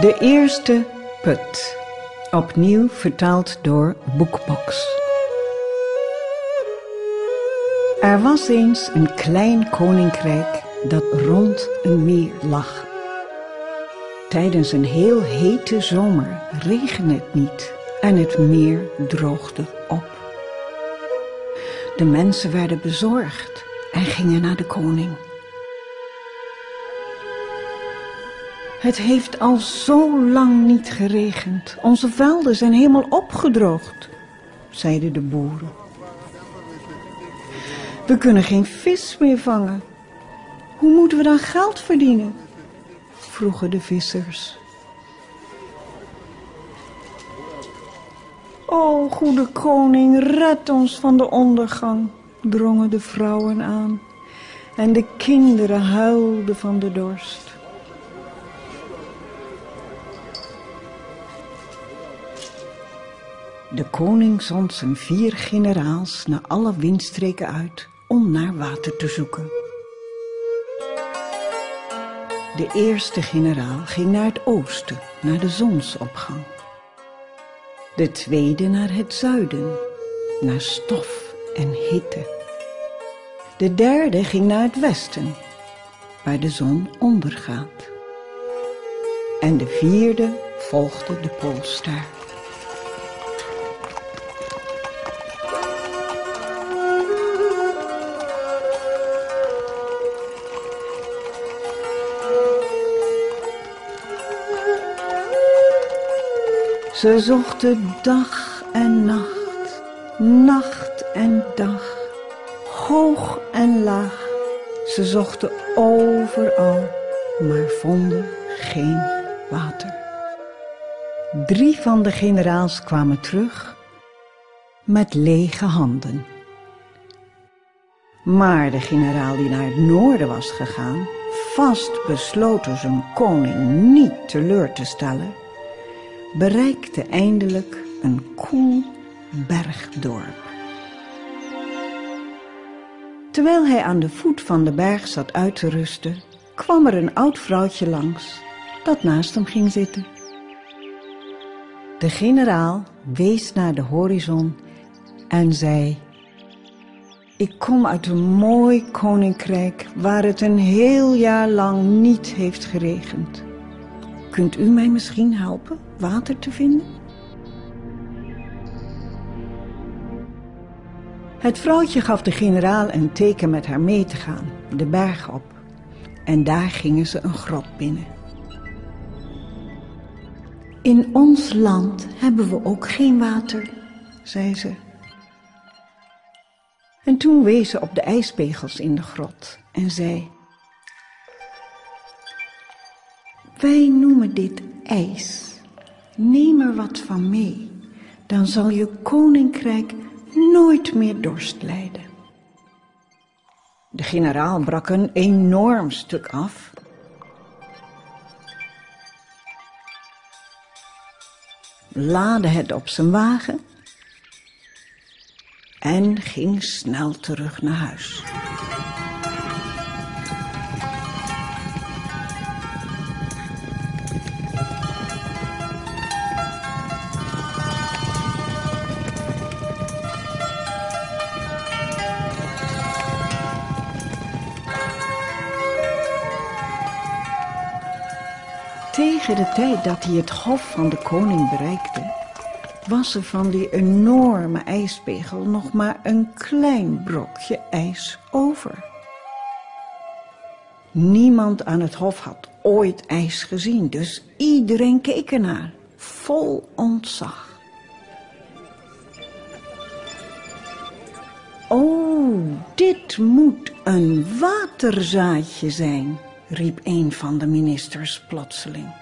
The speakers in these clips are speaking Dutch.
De eerste put. Opnieuw vertaald door Bookbox. Er was eens een klein koninkrijk dat rond een meer lag. Tijdens een heel hete zomer regende het niet en het meer droogde op. De mensen werden bezorgd en gingen naar de koning. Het heeft al zo lang niet geregend. Onze velden zijn helemaal opgedroogd, zeiden de boeren. We kunnen geen vis meer vangen. Hoe moeten we dan geld verdienen? vroegen de vissers. O, goede koning, red ons van de ondergang, drongen de vrouwen aan. En de kinderen huilden van de dorst. De koning zond zijn vier generaals naar alle windstreken uit om naar water te zoeken. De eerste generaal ging naar het oosten, naar de zonsopgang. De tweede naar het zuiden, naar stof en hitte. De derde ging naar het westen, waar de zon ondergaat. En de vierde volgde de poolster. Ze zochten dag en nacht, nacht en dag, hoog en laag. Ze zochten overal, maar vonden geen water. Drie van de generaals kwamen terug met lege handen. Maar de generaal die naar het noorden was gegaan, vast besloten zijn koning niet teleur te stellen, bereikte eindelijk een koel bergdorp. Terwijl hij aan de voet van de berg zat uit te rusten, kwam er een oud vrouwtje langs dat naast hem ging zitten. De generaal wees naar de horizon en zei: Ik kom uit een mooi koninkrijk waar het een heel jaar lang niet heeft geregend. Kunt u mij misschien helpen water te vinden? Het vrouwtje gaf de generaal een teken met haar mee te gaan, de berg op. En daar gingen ze een grot binnen. In ons land hebben we ook geen water, zei ze. En toen wees ze op de ijspegels in de grot en zei... Wij noemen dit ijs. Neem er wat van mee, dan zal je koninkrijk nooit meer dorst lijden. De generaal brak een enorm stuk af. Laadde het op zijn wagen en ging snel terug naar huis. Tegen de tijd dat hij het hof van de koning bereikte, was er van die enorme ijspegel nog maar een klein brokje ijs over. Niemand aan het hof had ooit ijs gezien, dus iedereen keek ernaar, vol ontzag. Oh, dit moet een waterzaadje zijn, riep een van de ministers plotseling.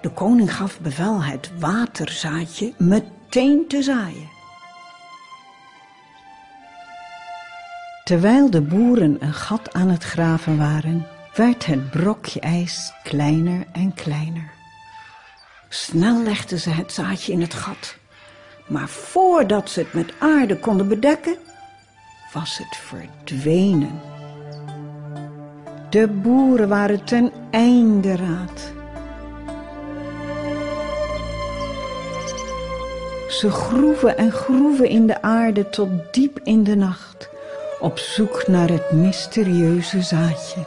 De koning gaf bevel het waterzaadje meteen te zaaien. Terwijl de boeren een gat aan het graven waren, werd het brokje ijs kleiner en kleiner. Snel legden ze het zaadje in het gat, maar voordat ze het met aarde konden bedekken, was het verdwenen. De boeren waren ten einde raad. Ze groeven en groeven in de aarde tot diep in de nacht, op zoek naar het mysterieuze zaadje.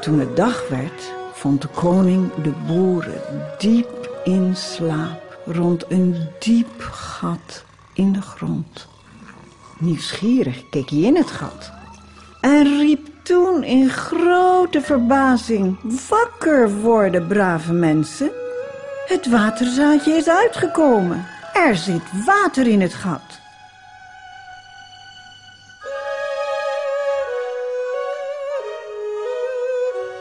Toen het dag werd, vond de koning de boeren diep in slaap rond een diep gat in de grond. Nieuwsgierig keek hij in het gat en riep toen in grote verbazing: Wakker worden, brave mensen! Het waterzaadje is uitgekomen. Er zit water in het gat.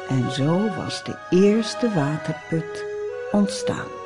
En zo was de eerste waterput ontstaan.